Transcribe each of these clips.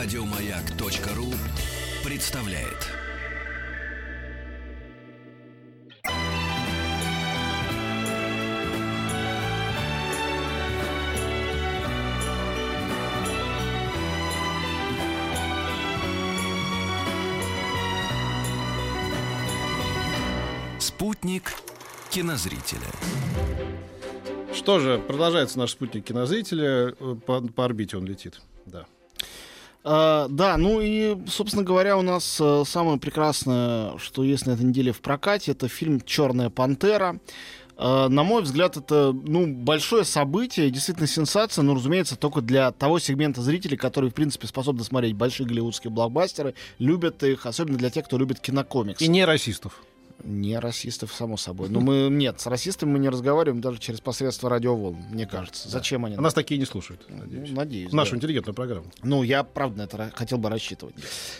Радиомаяк.ру представляет. Спутник кинозрителя. Что же, продолжается наш спутник кинозрителя. По, по орбите он летит. Да. А, да, ну и, собственно говоря, у нас а, самое прекрасное, что есть на этой неделе в прокате, это фильм «Черная пантера». А, на мой взгляд, это ну, большое событие, действительно сенсация, но, разумеется, только для того сегмента зрителей, которые, в принципе, способны смотреть большие голливудские блокбастеры, любят их, особенно для тех, кто любит кинокомиксы. И не расистов. Не расистов, само собой. Но мы нет, с расистами мы не разговариваем даже через посредство радиоволн, мне кажется. Зачем они? А нас такие не слушают, надеюсь. Ну, надеюсь. Нашу да. интеллигентную программу. Ну, я, правда, на это хотел бы рассчитывать.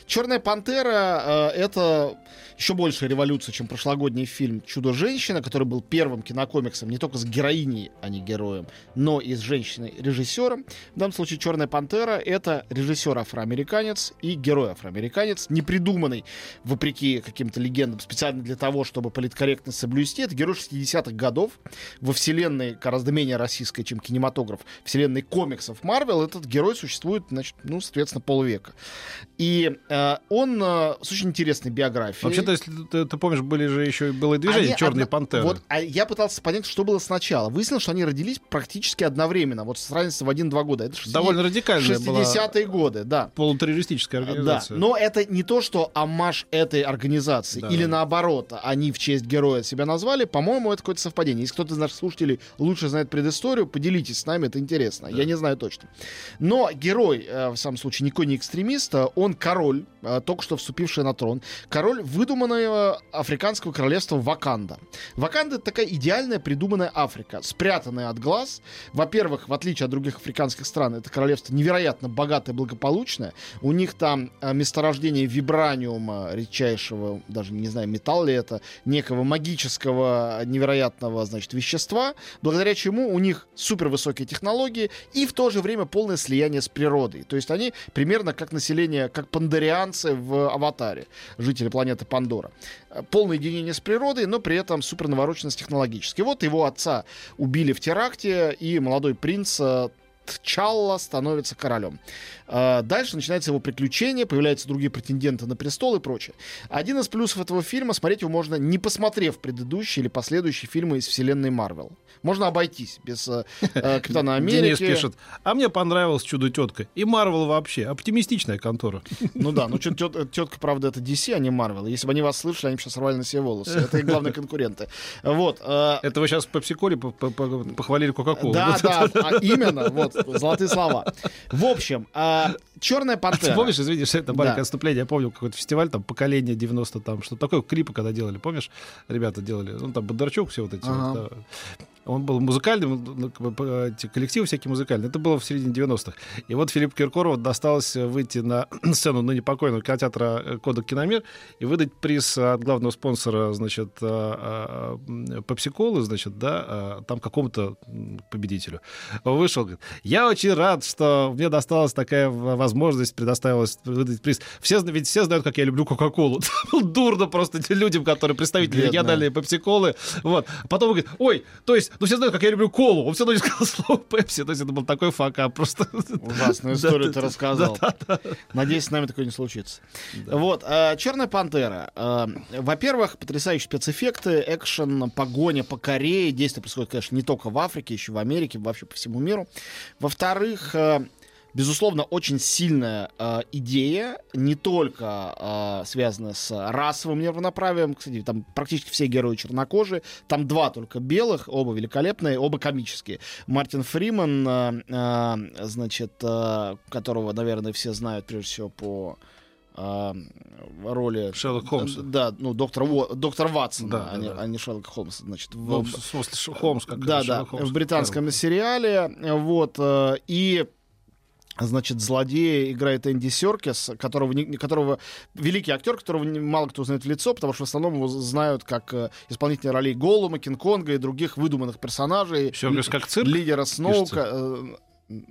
Черная пантера э, это еще большая революция, чем прошлогодний фильм Чудо-женщина, который был первым кинокомиксом не только с героиней, а не героем, но и с женщиной-режиссером. В данном случае Черная пантера это режиссер афроамериканец и герой афроамериканец, не придуманный, вопреки каким-то легендам, специально для того, того, чтобы политкорректность соблюсти, это герой 60-х годов во вселенной гораздо менее российской, чем кинематограф, вселенной комиксов Марвел. Этот герой существует, значит, ну, соответственно, полвека. И э, он э, с очень интересной биографией. Вообще-то, если ты, ты помнишь, были же еще было и движение они «Черные одно... пантеры». Вот, а я пытался понять, что было сначала. Выяснилось, что они родились практически одновременно, вот с разницей в один-два года. Это 60... Довольно радикальная 60-е годы, да. Полутеррористическая организация. Да, но это не то, что амаш этой организации, да. или наоборот, они в честь героя себя назвали, по-моему, это какое-то совпадение. Если кто-то из наших слушателей лучше знает предысторию, поделитесь с нами, это интересно. Да. Я не знаю точно. Но герой, э, в самом случае, никакой не экстремист, а он король, э, только что вступивший на трон. Король выдуманного африканского королевства Ваканда. Ваканда — это такая идеальная придуманная Африка, спрятанная от глаз. Во-первых, в отличие от других африканских стран, это королевство невероятно богатое и благополучное. У них там э, месторождение вибраниума, редчайшего, даже не знаю, металл ли это, некого магического невероятного, значит, вещества, благодаря чему у них супер высокие технологии и в то же время полное слияние с природой. То есть они примерно как население, как пандарианцы в «Аватаре», жители планеты Пандора. Полное единение с природой, но при этом супер навороченность технологически. Вот его отца убили в теракте, и молодой принц э, Тчалла становится королем. А, дальше начинается его приключение, появляются другие претенденты на престол и прочее. Один из плюсов этого фильма, смотреть его можно, не посмотрев предыдущие или последующие фильмы из вселенной Марвел. Можно обойтись без э, э Капитана Америки. Денис пишет, а мне понравилось «Чудо-тетка». И Марвел вообще. Оптимистичная контора. Ну да, ну тетка, правда, это DC, а не Марвел. Если бы они вас слышали, они бы сейчас рвали на себе волосы. Это их главные конкуренты. Вот. Э, это вы сейчас в Пепси-Коле похвалили Кока-Колу. Да, да, а именно. Вот, золотые слова. В общем, а, Черная пантера. А ты помнишь, извини, что это маленькое да. отступление, я помню какой-то фестиваль, там, поколение 90 там, что такое, клипы когда делали, помнишь, ребята делали, ну, там, Бондарчук, все вот эти ага. вот, да. Он был музыкальным, эти коллективы всякие музыкальные. Это было в середине 90-х. И вот Филипп Киркорову досталось выйти на сцену ныне покойного кинотеатра э, «Кодек Киномир» и выдать приз от главного спонсора, значит, Пепси-колы, значит, да, там какому-то победителю. Вышел, говорит, я очень рад, что мне досталась такая возможность, предоставилась выдать приз. Все, ведь все знают, как я люблю Кока-Колу. Дурно просто людям, которые представители региональной Пепси-колы. Вот. Потом он говорит, ой, то есть ну, все знают, как я люблю колу. Он все равно не сказал слово Пепси. То есть это был такой фака просто. Ужасную историю ты рассказал. Надеюсь, с нами такое не случится. Вот. Э, Черная пантера. Э, во-первых, потрясающие спецэффекты, экшен, погоня по Корее. Действие происходит, конечно, не только в Африке, еще в Америке, вообще по всему миру. Во-вторых, э, безусловно, очень сильная э, идея, не только э, связанная с расовым неравноправием. Кстати, там практически все герои чернокожие. Там два только белых, оба великолепные, оба комические. Мартин Фриман, э, э, значит, э, которого, наверное, все знают прежде всего по э, роли Шерлок Холмса. Да, ну доктор Во, доктор Ватсон, да, а, да, не, да. а не Шерлок Холмс, значит. В, ну, в смысле Холмс как Да, да, Холмс, в британском Шерлок. сериале, вот э, и Значит, злодея играет Энди Серкис, которого, которого великий актер, которого мало кто знает в лицо, потому что в основном его знают как э, исполнителя ролей Голлума, Кинг-Конга и других выдуманных персонажей. Серкис как цирк? Лидера Сноука. Пишется.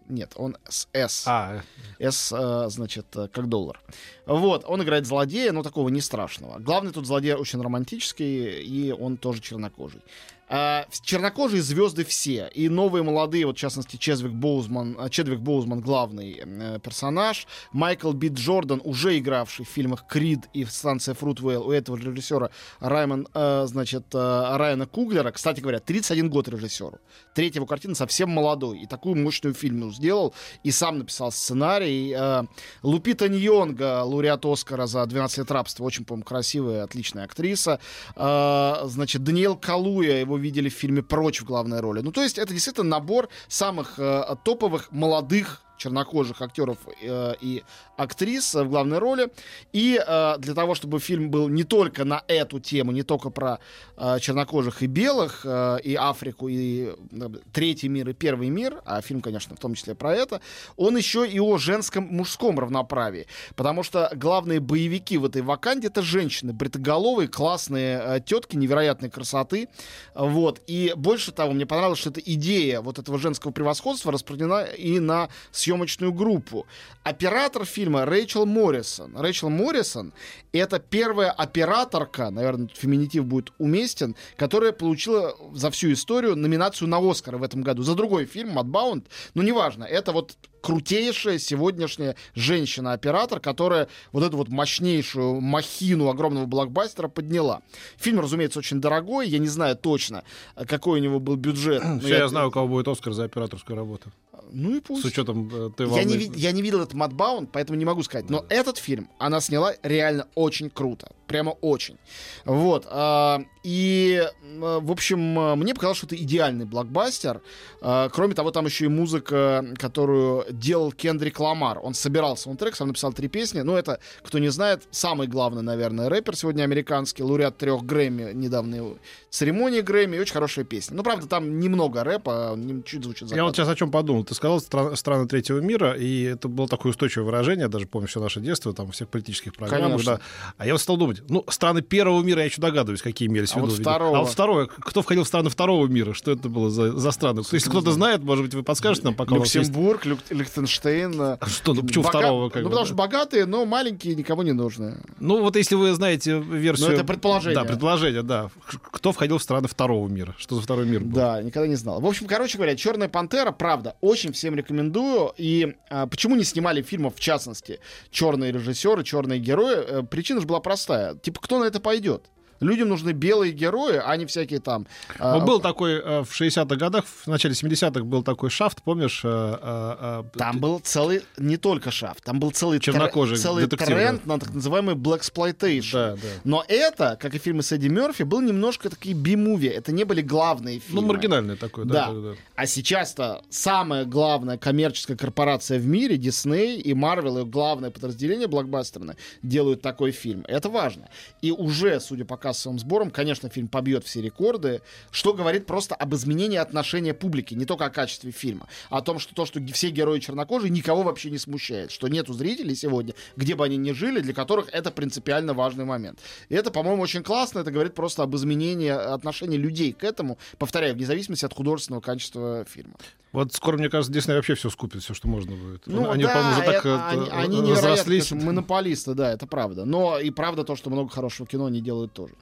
Нет, он с S. А, S, э, значит, э, как доллар. Вот, он играет злодея, но такого не страшного. Главный тут злодей очень романтический, и он тоже чернокожий. А, чернокожие звезды все. И новые молодые, вот в частности Чедвик Боузман, а, Чедвик Боузман главный э, персонаж. Майкл Би Джордан, уже игравший в фильмах Крид и Станция Фрутвейл у этого режиссера Раймон, э, значит, э, Райана Куглера. Кстати говоря, 31 год режиссеру. Третья его картина совсем молодой. И такую мощную фильму сделал. И сам написал сценарий. Э, Лупита Ньонга, лауреат Оскара за 12 лет рабства. Очень, по-моему, красивая, отличная актриса. Значит, Даниэл Калуя, его видели в фильме «Прочь» в главной роли. Ну, то есть, это действительно набор самых э, топовых молодых чернокожих актеров э, и актрис в главной роли. И э, для того, чтобы фильм был не только на эту тему, не только про э, чернокожих и белых, э, и Африку, и э, третий мир, и первый мир, а фильм, конечно, в том числе про это, он еще и о женском, мужском равноправии. Потому что главные боевики в этой ваканде это женщины, бритоголовые, классные э, тетки невероятной красоты. Вот. И больше того, мне понравилось, что эта идея вот этого женского превосходства распространена и на съемочную группу. Оператор фильма Рэйчел Моррисон. Рэйчел Моррисон — это первая операторка, наверное, феминитив будет уместен, которая получила за всю историю номинацию на Оскар в этом году. За другой фильм, «Мадбаунд». Ну, неважно, это вот крутейшая сегодняшняя женщина-оператор, которая вот эту вот мощнейшую махину огромного блокбастера подняла. Фильм, разумеется, очень дорогой. Я не знаю точно, какой у него был бюджет. все, я знаю, у кого будет Оскар за операторскую работу. Ну и пусть. С учетом э, той Я не, я не видел этот Мадбаунд, поэтому не могу сказать. Но этот фильм она сняла реально очень круто. Прямо очень. Вот. а, и, м, в общем, а, мне показалось, что это идеальный блокбастер. А, Кроме того, там еще и музыка, которую делал Кендрик Ламар. Он собирал саундтрек, сам написал три песни. Ну, это, кто не знает, самый главный, наверное, рэпер сегодня американский, лауреат трех Грэмми, недавней церемонии Грэмми. И очень хорошая песня. Ну, правда, там немного рэпа, чуть звучит Я вот сейчас о чем подумал. Ты сказал «Стра- страны третьего мира, и это было такое устойчивое выражение, даже помню все наше детство, там, всех политических программах. Конечно. Да. А я вот стал думать, ну, страны первого мира, я еще догадываюсь, какие имелись в А виду. вот второго? А вот второе, кто входил в страны второго мира? Что это было за, за страны? Если кто-то знает, может быть, вы подскажете нам, пока есть... Люксембург, Люк- Лихтенштейн. э, Что, ну, почему бога- второго? Как ну, бы, потому да? что богатые, но маленькие, никому не нужны. Ну, вот если вы знаете версию... Ну, это предположение. Да, предположение, да. Кто входил в страны второго мира? Что за второй мир был? Да, никогда не знал. В общем, короче говоря, Черная пантера, правда, очень всем рекомендую. И а, почему не снимали фильмов, в частности, черные режиссеры, черные герои? Э, причина же была простая. Типа, кто на это пойдет? Людям нужны белые герои, а не всякие там. а, Ну, был такой э, в 60-х годах, в начале 70-х был такой шафт, помнишь? э, э, э, Там был целый, не только шаф, там был целый, Чернокожий целый детектив, тренд на так называемый black exploitation. Да, да. Но это, как и фильмы с Эдди Мерфи, был немножко такие би-муви. Это не были главные фильмы. Ну, маргинальный такой, да. Да. да, да. А сейчас-то самая главная коммерческая корпорация в мире, Дисней и Марвел, и главное подразделение блокбастерное, делают такой фильм. Это важно. И уже, судя по кассовым сборам, конечно, фильм побьет все рекорды, что говорит просто об изменении отношения публики, не только о качестве фильма, а о том, что то, что все герои чернокожие, никого вообще не смущает, что нету зрителей сегодня, где бы они ни жили, для которых это принципиально важный момент. И это, по-моему, очень классно, это говорит просто об изменении отношения людей к этому, повторяю, вне зависимости от художественного качества фильма. Вот скоро, мне кажется, Дисней вообще все скупит, все, что можно будет. Ну, они, да, по-моему, уже так это- э, они, э, они разрослись. конечно, монополисты, да, это правда. Но и правда то, что много хорошего кино они делают тоже.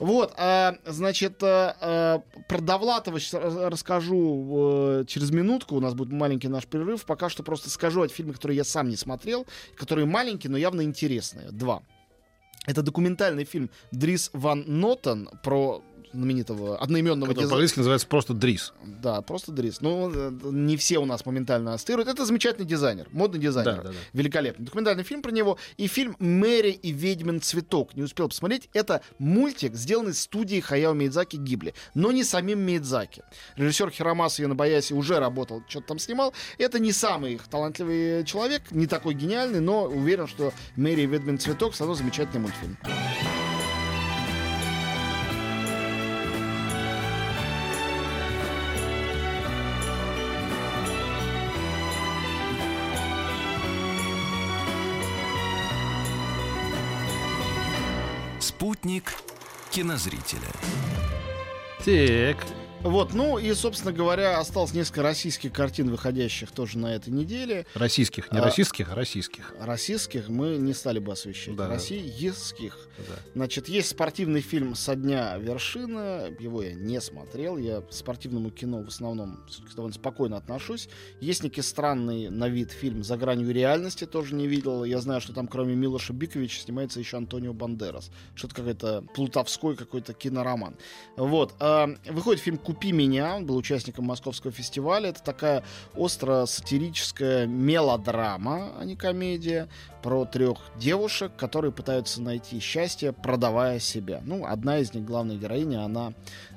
Вот, а, значит, а, а, про Довлатова расскажу э, через минутку. У нас будет маленький наш перерыв. Пока что просто скажу о фильме, который я сам не смотрел, которые маленькие, но явно интересные. Два. Это документальный фильм Дрис Ван Нотен про знаменитого одноименного дизайнера. по-английски называется просто Дрис. Да, просто Дрис. Ну, э, не все у нас моментально ассоциируют. Это замечательный дизайнер, модный дизайнер. Да, да, да. Великолепный. Документальный фильм про него. И фильм «Мэри и ведьмин цветок». Не успел посмотреть. Это мультик, сделанный студией Хаяо Миядзаки Гибли. Но не самим Миядзаки. Режиссер Хиромаса Янабаяси уже работал, что-то там снимал. Это не самый талантливый человек, не такой гениальный, но уверен, что «Мэри и ведьмин цветок» все равно замечательный мультфильм. Спутник кинозрителя. Так, Вот, ну и, собственно говоря, осталось несколько российских картин, выходящих тоже на этой неделе. Российских, не а, российских, а российских. Российских мы не стали бы освещать. Да. Российских. Да. Значит, есть спортивный фильм «Со дня вершина». Его я не смотрел. Я к спортивному кино в основном довольно спокойно отношусь. Есть некий странный на вид фильм «За гранью реальности», тоже не видел. Я знаю, что там кроме Милоша Биковича снимается еще Антонио Бандерас. Что-то какой-то плутовской какой-то кинороман. Вот. А, выходит фильм «Купи меня». Он был участником Московского фестиваля. Это такая остро-сатирическая мелодрама, а не комедия, про трех девушек, которые пытаются найти счастье, продавая себя. Ну, одна из них, главная героиня, она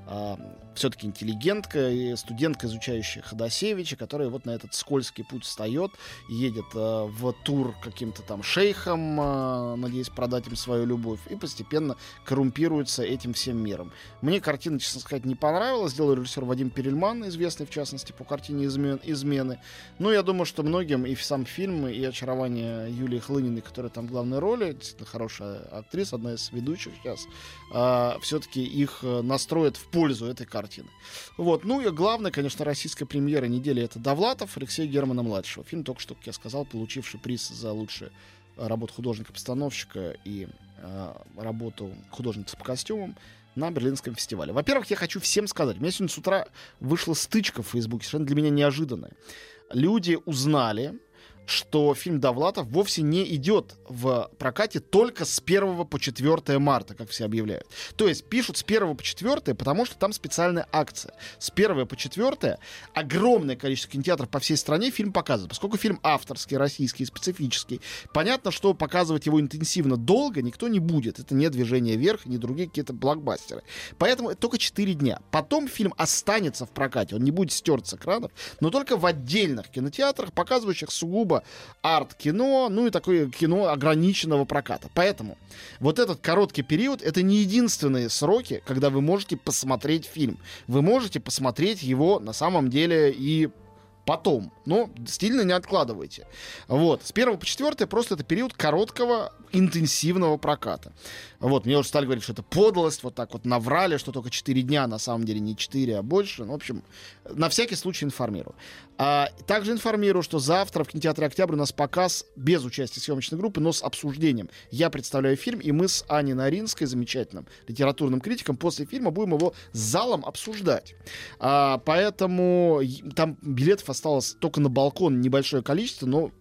э, все-таки интеллигентка студентка, изучающая Ходосевича, которая вот на этот скользкий путь встает, едет э, в тур каким-то там шейхом, э, надеясь продать им свою любовь, и постепенно коррумпируется этим всем миром. Мне картина, честно сказать, не понравилась. Сделал режиссер Вадим Перельман, известный, в частности, по картине «Измен, «Измены». Но я думаю, что многим и сам фильм, и очарование Юлии Хлыниной, которая там в главной роли, действительно хорошая актриса, одна из ведущих сейчас, э, все-таки их э, настроит в пользу этой картины. Вот. Ну и главное, конечно, российская премьера недели это Довлатов Алексея Германа-младшего. Фильм только что, как я сказал, получивший приз за лучшую работу художника-постановщика и э, работу художницы по костюмам на Берлинском фестивале. Во-первых, я хочу всем сказать, у меня сегодня с утра вышла стычка в Фейсбуке, совершенно для меня неожиданная. Люди узнали, что фильм Довлатов вовсе не идет в прокате только с 1 по 4 марта, как все объявляют. То есть пишут с 1 по 4, потому что там специальная акция. С 1 по 4 огромное количество кинотеатров по всей стране фильм показывают. Поскольку фильм авторский, российский, специфический, понятно, что показывать его интенсивно долго никто не будет. Это не движение вверх, не другие какие-то блокбастеры. Поэтому это только 4 дня. Потом фильм останется в прокате, он не будет стерт с экранов, но только в отдельных кинотеатрах, показывающих сугубо сугубо арт-кино, ну и такое кино ограниченного проката. Поэтому вот этот короткий период это не единственные сроки, когда вы можете посмотреть фильм. Вы можете посмотреть его на самом деле и потом. Но стильно не откладывайте. Вот. С 1 по 4 просто это период короткого интенсивного проката. Вот, мне уже стали говорить, что это подлость, вот так вот наврали, что только 4 дня, на самом деле не 4, а больше. Ну, в общем, на всякий случай информирую. А, также информирую, что завтра в кинотеатре «Октябрь» у нас показ без участия съемочной группы, но с обсуждением. Я представляю фильм, и мы с Аней Наринской, замечательным литературным критиком, после фильма будем его с залом обсуждать. А, поэтому там билетов осталось только на балкон небольшое количество, но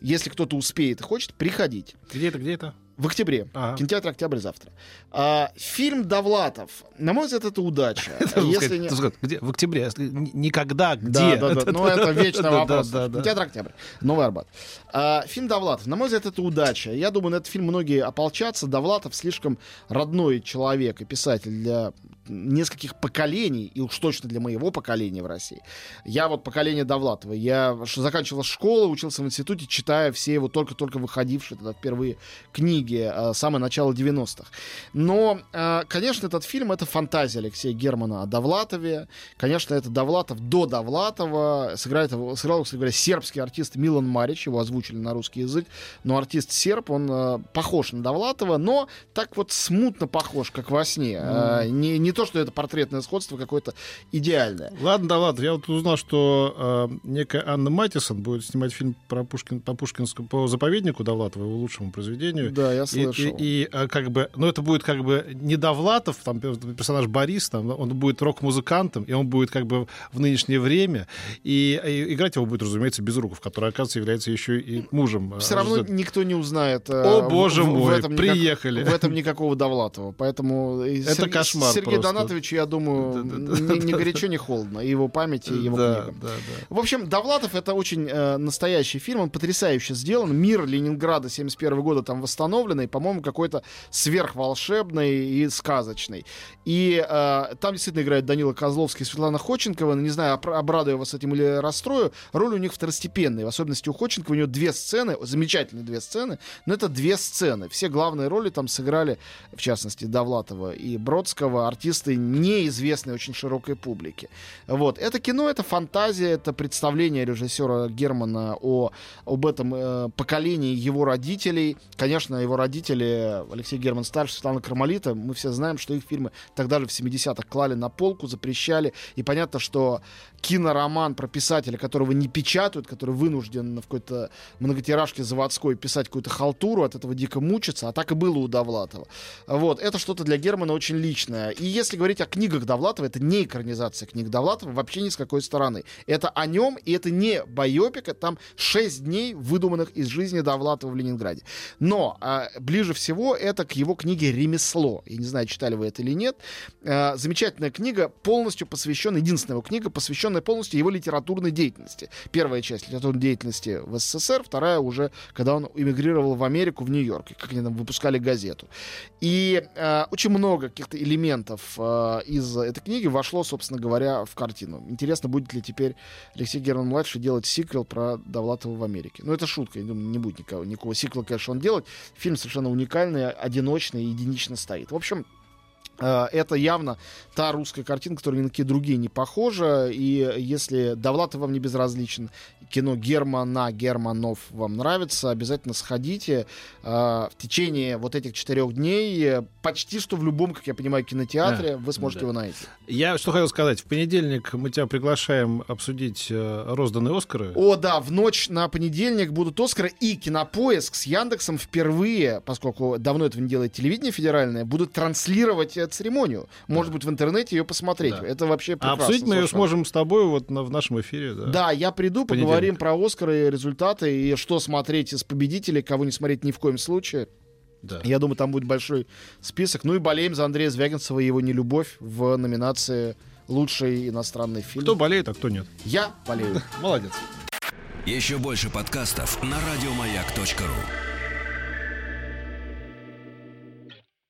если кто-то успеет и хочет, приходить. Где это, где это? В октябре. Ага. Кинотеатр «Октябрь» завтра. А, фильм «Довлатов». На мой взгляд, это удача. Если не... Где? В октябре. Никогда. Где? Да, да, да. Ну, это вечный вопрос. Кинотеатр «Октябрь». Новый Арбат. А, фильм «Довлатов». На мой взгляд, это удача. Я думаю, на этот фильм многие ополчатся. Довлатов слишком родной человек и писатель для нескольких поколений, и уж точно для моего поколения в России. Я вот поколение Довлатова. Я заканчивал школу, учился в институте, читая все его только-только выходившие тогда впервые книги, э, самое начало 90-х. Но, э, конечно, этот фильм — это фантазия Алексея Германа о Довлатове. Конечно, это Довлатов до Довлатова. Сыграет сыграл, кстати говоря, сербский артист Милан Марич, его озвучили на русский язык. Но артист серб, он э, похож на Довлатова, но так вот смутно похож, как во сне. Mm. Не, не то, что это портретное сходство какое-то идеальное. Ладно, да ладно. Я вот узнал, что э, некая Анна Матисон будет снимать фильм про Пушкин, по Пушкинскому, по заповеднику Довлатова, его лучшему произведению. Да, я слышал. И, и, и а, как бы, ну это будет как бы не Довлатов, там персонаж Борис, там, он будет рок-музыкантом, и он будет как бы в нынешнее время, и, и играть его будет, разумеется, без Безруков, который, оказывается, является еще и мужем. Все равно никто не узнает. О, боже в, мой, в этом приехали. Никак, в этом никакого Довлатова, поэтому... Это Сергей, кошмар Сергей. Донатович, я думаю, не, горячо, не холодно. И его памяти, и его книгам. В общем, Довлатов это очень э, настоящий фильм. Он потрясающе сделан. Мир Ленинграда 71 года там восстановленный. По-моему, какой-то сверхволшебный и сказочный. И э, там действительно играет Данила Козловский и Светлана Ходченкова. Не знаю, обрадую вас этим или расстрою. Роль у них второстепенная. В особенности у Ходченкова у него две сцены, замечательные две сцены, но это две сцены. Все главные роли там сыграли, в частности, Довлатова и Бродского, артисты артисты, неизвестные очень широкой публике. Вот. Это кино, это фантазия, это представление режиссера Германа о, об этом э, поколении его родителей. Конечно, его родители, Алексей Герман старший, Светлана Кармалита, мы все знаем, что их фильмы тогда же в 70-х клали на полку, запрещали. И понятно, что кинороман про писателя, которого не печатают, который вынужден в какой-то многотиражке заводской писать какую-то халтуру, от этого дико мучиться, а так и было у Довлатова. Вот, это что-то для Германа очень личное. И если говорить о книгах Довлатова, это не экранизация книг Довлатова вообще ни с какой стороны. Это о нем, и это не байопика, там 6 дней выдуманных из жизни Довлатова в Ленинграде. Но а, ближе всего это к его книге «Ремесло». Я не знаю, читали вы это или нет. А, замечательная книга, полностью посвященная, единственная его книга, посвященная полностью его литературной деятельности. Первая часть литературной деятельности в СССР, вторая уже, когда он эмигрировал в Америку, в Нью-Йорк, как они там выпускали газету. И э, очень много каких-то элементов э, из этой книги вошло, собственно говоря, в картину. Интересно, будет ли теперь Алексей Герман-младший делать сиквел про Довлатова в Америке. Ну, это шутка, я думаю, не будет никого, никакого сиквела, конечно, он делать. Фильм совершенно уникальный, одиночный, единично стоит. В общем, это явно та русская картина, которая ни на какие другие не похожа. И если Довлатов вам не безразличен, кино Германа Германов вам нравится, обязательно сходите. Э, в течение вот этих четырех дней почти что в любом, как я понимаю, кинотеатре да, вы сможете да. его найти. Я что хотел сказать. В понедельник мы тебя приглашаем обсудить э, розданные Оскары. О, да, в ночь на понедельник будут Оскары и Кинопоиск с Яндексом впервые, поскольку давно этого не делает телевидение федеральное, будут транслировать церемонию. Может да. быть, в интернете ее посмотреть. Да. Это вообще прекрасно. А обсудить мы ее сможем с тобой вот на, в нашем эфире. Да, да я приду, поговорим про Оскары, результаты и что смотреть из победителей, кого не смотреть ни в коем случае. Да. Я думаю, там будет большой список. Ну и болеем за Андрея Звягинцева и его нелюбовь в номинации «Лучший иностранный фильм». Кто болеет, а кто нет? Я болею. Молодец. Еще больше подкастов на радиомаяк.ру